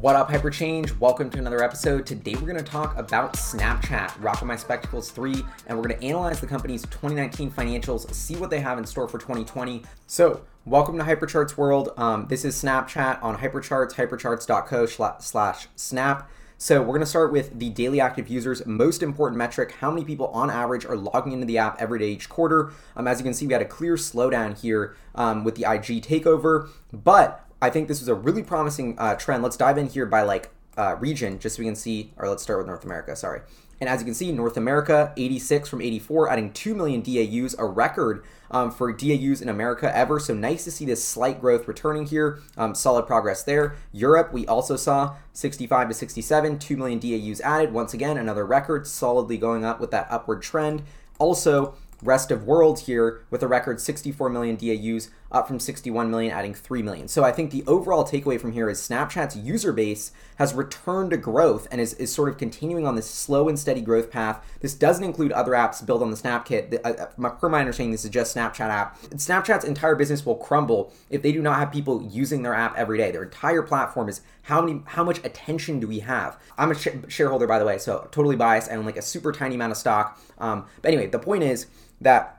What up, Hyperchange? Welcome to another episode. Today we're going to talk about Snapchat, rocking my Spectacles 3, and we're going to analyze the company's 2019 financials, see what they have in store for 2020. So, welcome to Hypercharts World. Um, this is Snapchat on Hypercharts, hypercharts.co slash snap. So, we're going to start with the daily active users, most important metric how many people on average are logging into the app every day each quarter. Um, as you can see, we had a clear slowdown here um, with the IG takeover, but I think this was a really promising uh, trend. Let's dive in here by like uh, region, just so we can see, or let's start with North America, sorry. And as you can see, North America, 86 from 84, adding 2 million DAUs, a record um, for DAUs in America ever. So nice to see this slight growth returning here. Um, solid progress there. Europe, we also saw 65 to 67, 2 million DAUs added. Once again, another record, solidly going up with that upward trend. Also, rest of world here with a record 64 million DAUs, up from 61 million, adding 3 million. So I think the overall takeaway from here is Snapchat's user base has returned to growth and is, is sort of continuing on this slow and steady growth path. This doesn't include other apps built on the SnapKit. The, uh, uh per my understanding, this is just Snapchat app. Snapchat's entire business will crumble if they do not have people using their app every day. Their entire platform is how many, how much attention do we have? I'm a sh- shareholder, by the way, so totally biased. Own like a super tiny amount of stock. Um, but anyway, the point is that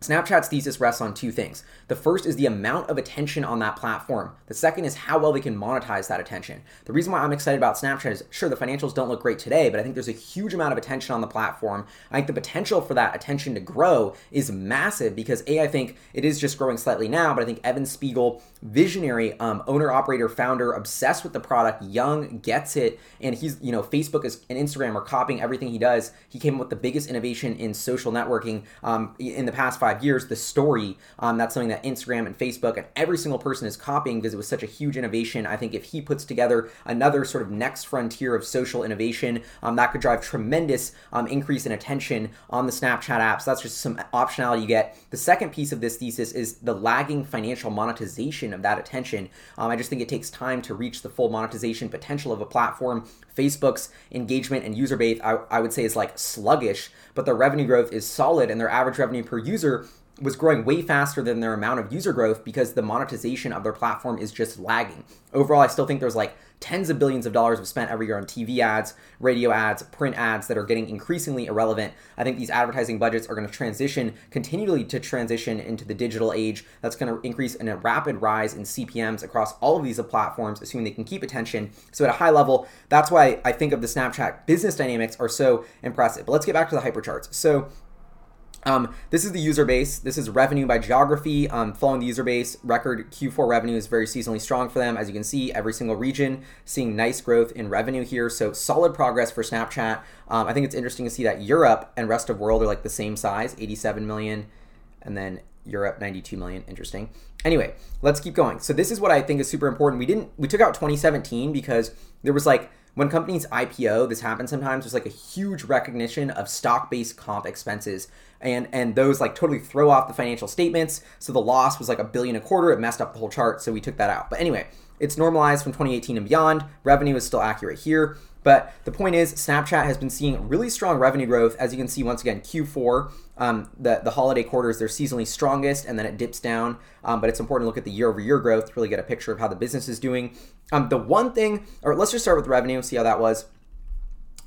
Snapchat's thesis rests on two things. The first is the amount of attention on that platform. The second is how well they can monetize that attention. The reason why I'm excited about Snapchat is sure, the financials don't look great today, but I think there's a huge amount of attention on the platform. I think the potential for that attention to grow is massive because A, I think it is just growing slightly now, but I think Evan Spiegel, visionary um, owner, operator, founder, obsessed with the product, young, gets it, and he's, you know, Facebook is, and Instagram are copying everything he does. He came up with the biggest innovation in social networking um, in the past five five years, the story. Um, that's something that Instagram and Facebook and every single person is copying because it was such a huge innovation. I think if he puts together another sort of next frontier of social innovation, um, that could drive tremendous um, increase in attention on the Snapchat apps. That's just some optionality you get. The second piece of this thesis is the lagging financial monetization of that attention. Um, I just think it takes time to reach the full monetization potential of a platform. Facebook's engagement and user base, I, I would say, is like sluggish, but their revenue growth is solid and their average revenue per user was growing way faster than their amount of user growth because the monetization of their platform is just lagging. Overall, I still think there's like tens of billions of dollars spent every year on TV ads, radio ads, print ads that are getting increasingly irrelevant. I think these advertising budgets are going to transition continually to transition into the digital age. That's going to increase in a rapid rise in CPMs across all of these platforms, assuming they can keep attention. So at a high level, that's why I think of the Snapchat business dynamics are so impressive. But let's get back to the hypercharts. So um, this is the user base. This is revenue by geography. Um, following the user base, record Q4 revenue is very seasonally strong for them. As you can see, every single region seeing nice growth in revenue here. So solid progress for Snapchat. Um, I think it's interesting to see that Europe and rest of world are like the same size, 87 million, and then Europe 92 million. Interesting. Anyway, let's keep going. So this is what I think is super important. We didn't we took out 2017 because there was like when companies IPO, this happens sometimes. There's like a huge recognition of stock-based comp expenses, and and those like totally throw off the financial statements. So the loss was like a billion a quarter. It messed up the whole chart, so we took that out. But anyway, it's normalized from 2018 and beyond. Revenue is still accurate here. But the point is, Snapchat has been seeing really strong revenue growth. As you can see, once again, Q4, um, the, the holiday quarters, they're seasonally strongest, and then it dips down. Um, but it's important to look at the year over year growth to really get a picture of how the business is doing. Um, the one thing, or let's just start with revenue, see how that was.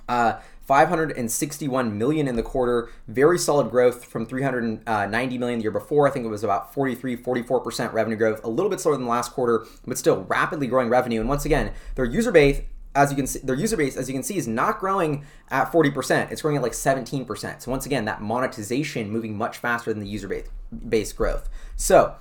Uh, 561 million in the quarter, very solid growth from 390 million the year before. I think it was about 43, 44% revenue growth, a little bit slower than last quarter, but still rapidly growing revenue. And once again, their user base as you can see, their user base, as you can see, is not growing at 40%. It's growing at like 17%. So once again, that monetization moving much faster than the user base, base growth. So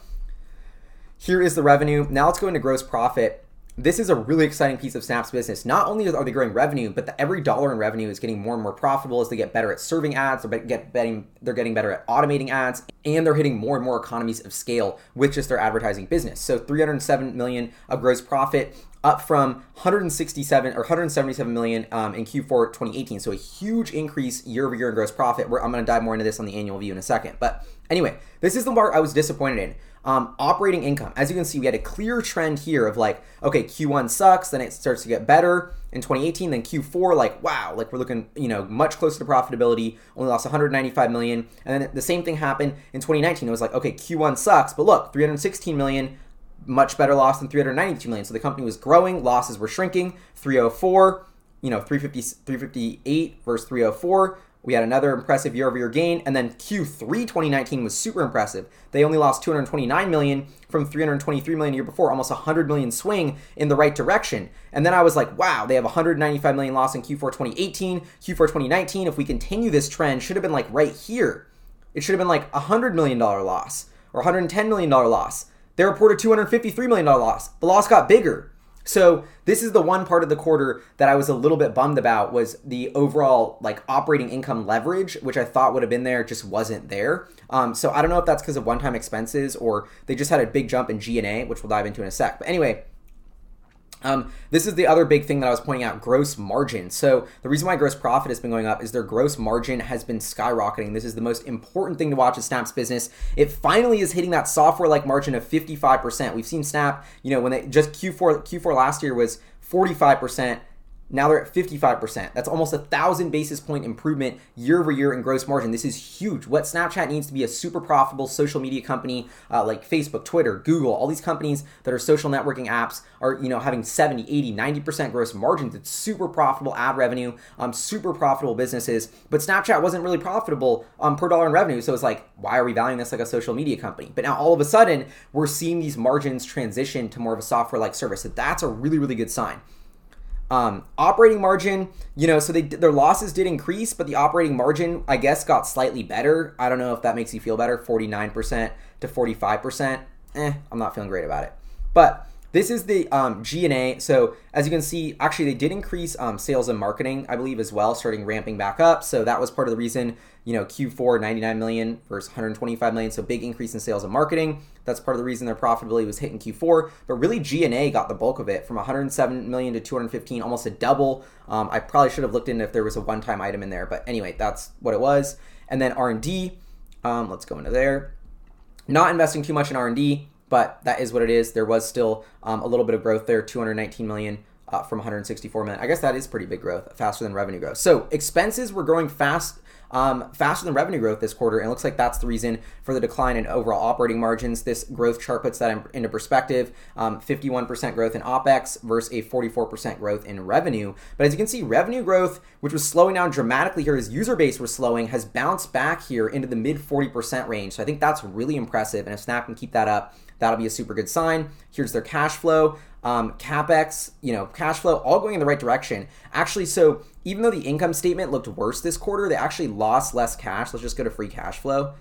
here is the revenue. Now let's go into gross profit this is a really exciting piece of Snap's business. Not only are they growing revenue, but the, every dollar in revenue is getting more and more profitable as they get better at serving ads. They're get betting, they're getting better at automating ads, and they're hitting more and more economies of scale with just their advertising business. So 307 million of gross profit, up from 167 or 177 million um, in Q4 2018. So a huge increase year over year in gross profit. Where I'm going to dive more into this on the annual view in a second. But anyway, this is the part I was disappointed in. Um, operating income, as you can see, we had a clear trend here of like, okay, Q1 sucks, then it starts to get better in 2018. Then Q4, like, wow, like we're looking, you know, much closer to profitability. Only lost 195 million, and then the same thing happened in 2019. It was like, okay, Q1 sucks, but look, 316 million much better loss than 392 million. So the company was growing, losses were shrinking. 304, you know, 350, 358 versus 304. We had another impressive year-over-year gain, and then Q3 2019 was super impressive. They only lost 229 million from 323 million year before, almost 100 million swing in the right direction. And then I was like, wow, they have 195 million loss in Q4 2018, Q4 2019. If we continue this trend, should have been like right here. It should have been like a hundred million dollar loss or 110 million dollar loss. They reported 253 million dollar loss. The loss got bigger. So this is the one part of the quarter that I was a little bit bummed about was the overall like operating income leverage, which I thought would have been there, just wasn't there. Um, so I don't know if that's because of one-time expenses or they just had a big jump in G&A, which we'll dive into in a sec. But anyway, um, this is the other big thing that I was pointing out gross margin. So, the reason why gross profit has been going up is their gross margin has been skyrocketing. This is the most important thing to watch in Snap's business. It finally is hitting that software like margin of 55%. We've seen Snap, you know, when they just Q4 Q4 last year was 45%. Now they're at 55%. That's almost a thousand basis point improvement year over year in gross margin. This is huge. What Snapchat needs to be a super profitable social media company uh, like Facebook, Twitter, Google, all these companies that are social networking apps are you know having 70, 80, 90% gross margins. It's super profitable ad revenue, um, super profitable businesses. But Snapchat wasn't really profitable um, per dollar in revenue. So it's like, why are we valuing this like a social media company? But now all of a sudden, we're seeing these margins transition to more of a software like service. So that's a really, really good sign. Um, operating margin, you know, so they their losses did increase, but the operating margin, I guess, got slightly better. I don't know if that makes you feel better. Forty nine percent to forty five percent. Eh, I'm not feeling great about it. But this is the um, G&A. So as you can see, actually they did increase um, sales and marketing, I believe, as well, starting ramping back up. So that was part of the reason, you know, Q4 99 million versus 125 million. So big increase in sales and marketing. That's part of the reason their profitability was hit in Q4. But really, G&A got the bulk of it from 107 million to 215, almost a double. Um, I probably should have looked in if there was a one-time item in there, but anyway, that's what it was. And then R&D. Um, let's go into there. Not investing too much in R&D but that is what it is. There was still um, a little bit of growth there, 219 million. Uh, from 164 million. I guess that is pretty big growth, faster than revenue growth. So expenses were growing fast, um, faster than revenue growth this quarter, and it looks like that's the reason for the decline in overall operating margins. This growth chart puts that into perspective: um, 51% growth in OPEX versus a 44% growth in revenue. But as you can see, revenue growth, which was slowing down dramatically here as user base was slowing, has bounced back here into the mid 40% range. So I think that's really impressive, and if Snap can keep that up, That'll be a super good sign. Here's their cash flow. Um, capex, you know, cash flow, all going in the right direction. Actually, so even though the income statement looked worse this quarter, they actually lost less cash. Let's just go to free cash flow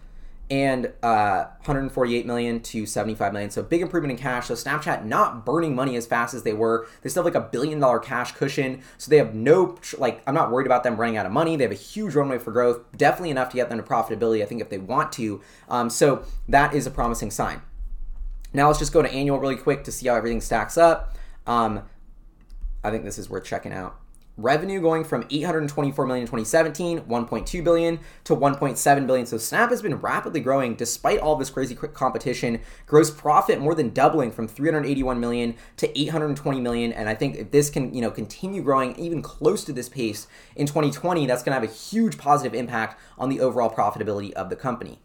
and uh, 148 million to 75 million. So big improvement in cash. So Snapchat not burning money as fast as they were. They still have like a billion dollar cash cushion. So they have no like I'm not worried about them running out of money. They have a huge runway for growth. Definitely enough to get them to profitability. I think if they want to. Um, so that is a promising sign. Now let's just go to annual really quick to see how everything stacks up. Um, I think this is worth checking out. Revenue going from 824 million in 2017, 1.2 billion to 1.7 billion. So Snap has been rapidly growing despite all this crazy competition. Gross profit more than doubling from 381 million to 820 million. And I think if this can, you know, continue growing even close to this pace in 2020, that's going to have a huge positive impact on the overall profitability of the company.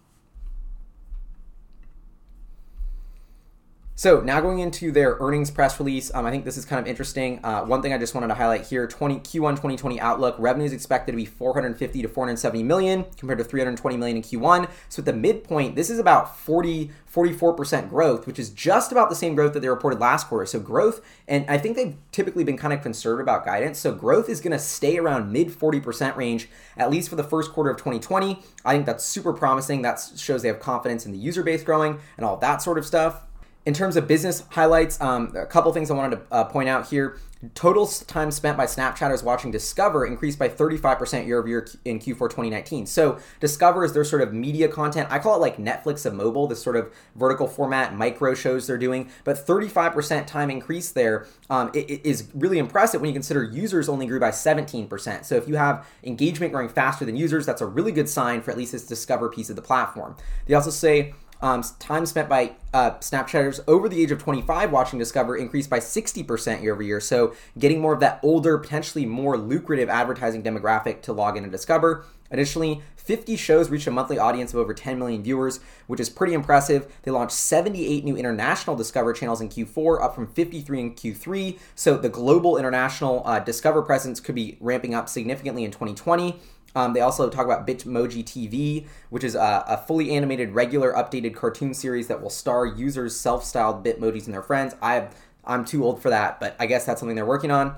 So now going into their earnings press release, um, I think this is kind of interesting. Uh, one thing I just wanted to highlight here: 20 Q1 2020 outlook revenue is expected to be 450 to 470 million compared to 320 million in Q1. So at the midpoint, this is about 40 44% growth, which is just about the same growth that they reported last quarter. So growth, and I think they've typically been kind of conservative about guidance. So growth is going to stay around mid 40% range at least for the first quarter of 2020. I think that's super promising. That shows they have confidence in the user base growing and all that sort of stuff. In terms of business highlights, um, a couple things I wanted to uh, point out here. Total time spent by Snapchatters watching Discover increased by 35% year over year in Q4 2019. So, Discover is their sort of media content. I call it like Netflix of mobile, this sort of vertical format micro shows they're doing. But 35% time increase there um, it, it is really impressive when you consider users only grew by 17%. So, if you have engagement growing faster than users, that's a really good sign for at least this Discover piece of the platform. They also say um, time spent by uh, Snapchatters over the age of 25 watching Discover increased by 60% year over year. So, getting more of that older, potentially more lucrative advertising demographic to log in and Discover. Additionally, 50 shows reached a monthly audience of over 10 million viewers, which is pretty impressive. They launched 78 new international Discover channels in Q4, up from 53 in Q3. So the global international uh, Discover presence could be ramping up significantly in 2020. Um, they also talk about Bitmoji TV, which is a, a, fully animated, regular, updated cartoon series that will star users' self-styled Bitmojis and their friends. I I'm too old for that, but I guess that's something they're working on.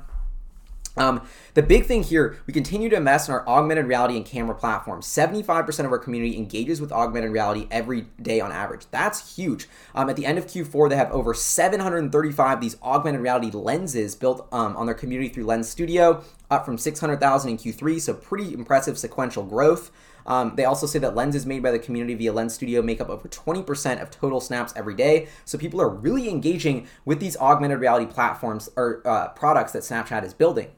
Um, the big thing here, we continue to invest in our augmented reality and camera platform. 75% of our community engages with augmented reality every day on average. That's huge. Um, at the end of Q4, they have over 735 of these augmented reality lenses built um, on their community through Lens Studio, up from 600,000 in Q3, so pretty impressive sequential growth. Um, they also say that lenses made by the community via Lens Studio make up over 20% of total snaps every day. So people are really engaging with these augmented reality platforms or uh, products that Snapchat is building.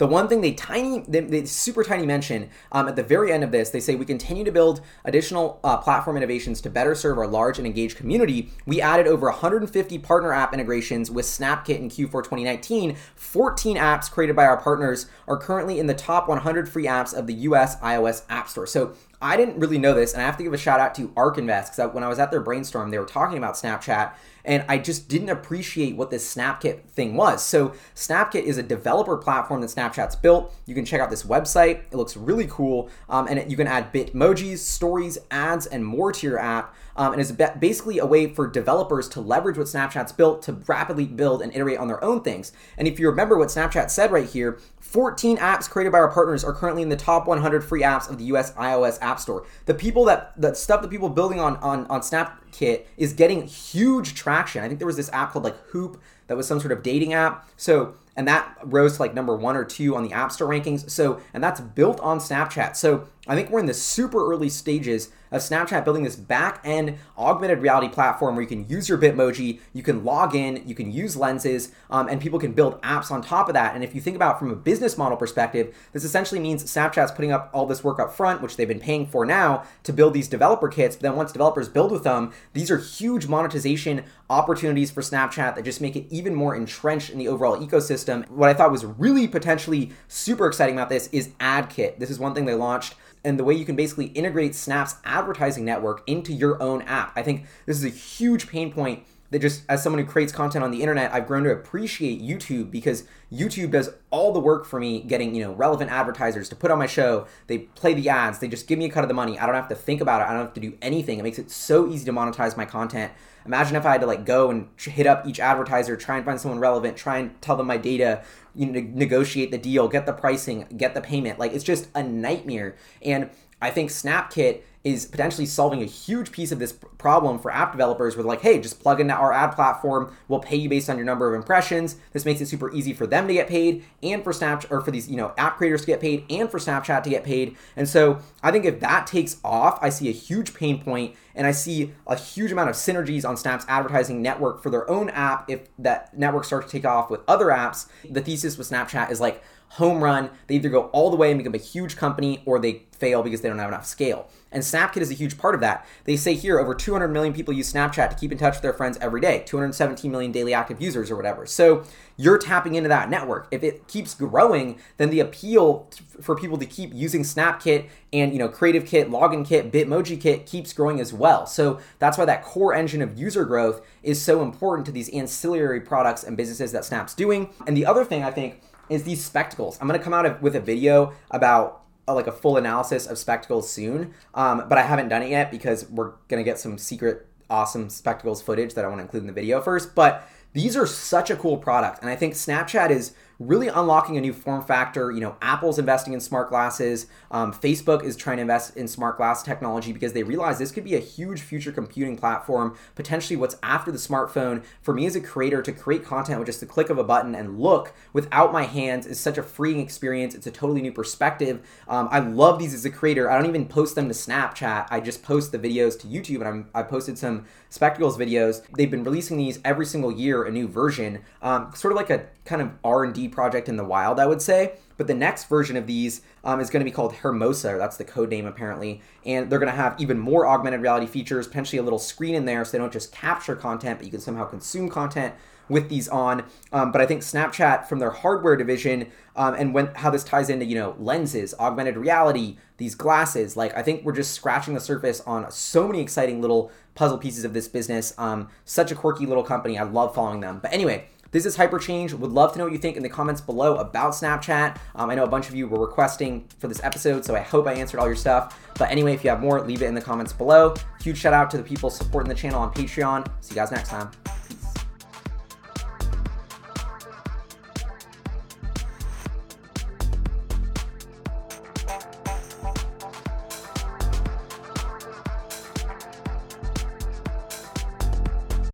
The one thing they tiny, they, they super tiny mention um, at the very end of this, they say we continue to build additional uh, platform innovations to better serve our large and engaged community. We added over 150 partner app integrations with SnapKit in Q4 2019. 14 apps created by our partners are currently in the top 100 free apps of the US iOS App Store. So I didn't really know this, and I have to give a shout out to ARK Invest because when I was at their brainstorm, they were talking about Snapchat, and I just didn't appreciate what this SnapKit thing was. So, SnapKit is a developer platform that Snapchat's built. You can check out this website, it looks really cool, um, and it, you can add Bitmojis, stories, ads, and more to your app. Um, and it's basically a way for developers to leverage what Snapchat's built to rapidly build and iterate on their own things. And if you remember what Snapchat said right here, 14 apps created by our partners are currently in the top 100 free apps of the US iOS App Store. The people that the stuff that people building on on on SnapKit is getting huge traction. I think there was this app called like Hoop that was some sort of dating app. So and that rose to like number one or two on the App Store rankings. So, and that's built on Snapchat. So, I think we're in the super early stages of Snapchat building this back end augmented reality platform where you can use your Bitmoji, you can log in, you can use lenses, um, and people can build apps on top of that. And if you think about from a business model perspective, this essentially means Snapchat's putting up all this work up front, which they've been paying for now to build these developer kits. But then once developers build with them, these are huge monetization opportunities for Snapchat that just make it even more entrenched in the overall ecosystem. What I thought was really potentially super exciting about this is AdKit. This is one thing they launched and the way you can basically integrate Snap's advertising network into your own app. I think this is a huge pain point that just as someone who creates content on the internet, I've grown to appreciate YouTube because YouTube does all the work for me getting, you know, relevant advertisers to put on my show. They play the ads, they just give me a cut of the money. I don't have to think about it. I don't have to do anything. It makes it so easy to monetize my content. Imagine if I had to like go and hit up each advertiser, try and find someone relevant, try and tell them my data, you know, negotiate the deal, get the pricing, get the payment. Like it's just a nightmare. And I think SnapKit is potentially solving a huge piece of this problem for app developers where like, hey, just plug into our ad platform. We'll pay you based on your number of impressions. This makes it super easy for them to get paid and for Snapchat or for these, you know, app creators to get paid and for Snapchat to get paid. And so I think if that takes off, I see a huge pain point and I see a huge amount of synergies on Snap's advertising network for their own app if that network starts to take off with other apps. The thesis with Snapchat is like home run. They either go all the way and become a huge company or they fail because they don't have enough scale. And Snapkit is a huge part of that. They say here over 200 million people use Snapchat to keep in touch with their friends every day, 217 million daily active users or whatever. So you're tapping into that network. If it keeps growing, then the appeal for people to keep using Snapkit and you know Creative Kit, Login Kit, Bitmoji Kit keeps growing as well. So that's why that core engine of user growth is so important to these ancillary products and businesses that Snap's doing. And the other thing I think is these spectacles. I'm gonna come out with a video about a, like a full analysis of spectacles soon, um, but I haven't done it yet because we're gonna get some secret awesome spectacles footage that I want to include in the video first. But these are such a cool product, and I think Snapchat is really unlocking a new form factor. You know, Apple's investing in smart glasses. Um, Facebook is trying to invest in smart glass technology because they realize this could be a huge future computing platform, potentially what's after the smartphone. For me as a creator to create content with just the click of a button and look without my hands is such a freeing experience. It's a totally new perspective. Um, I love these as a creator. I don't even post them to Snapchat. I just post the videos to YouTube, and I'm, I posted some spectacles videos. They've been releasing these every single year, a new version, um, sort of like a kind of R&D project in the wild, I would say. But the next version of these um, is going to be called Hermosa. That's the code name apparently, and they're going to have even more augmented reality features, potentially a little screen in there, so they don't just capture content, but you can somehow consume content with these on. Um, but I think Snapchat from their hardware division um, and when how this ties into you know lenses, augmented reality, these glasses. Like I think we're just scratching the surface on so many exciting little puzzle pieces of this business. Um, such a quirky little company. I love following them. But anyway, this is Hyperchange. Would love to know what you think in the comments below about Snapchat. Um, I know a bunch of you were requesting for this episode, so I hope I answered all your stuff. But anyway, if you have more, leave it in the comments below. Huge shout out to the people supporting the channel on Patreon. See you guys next time.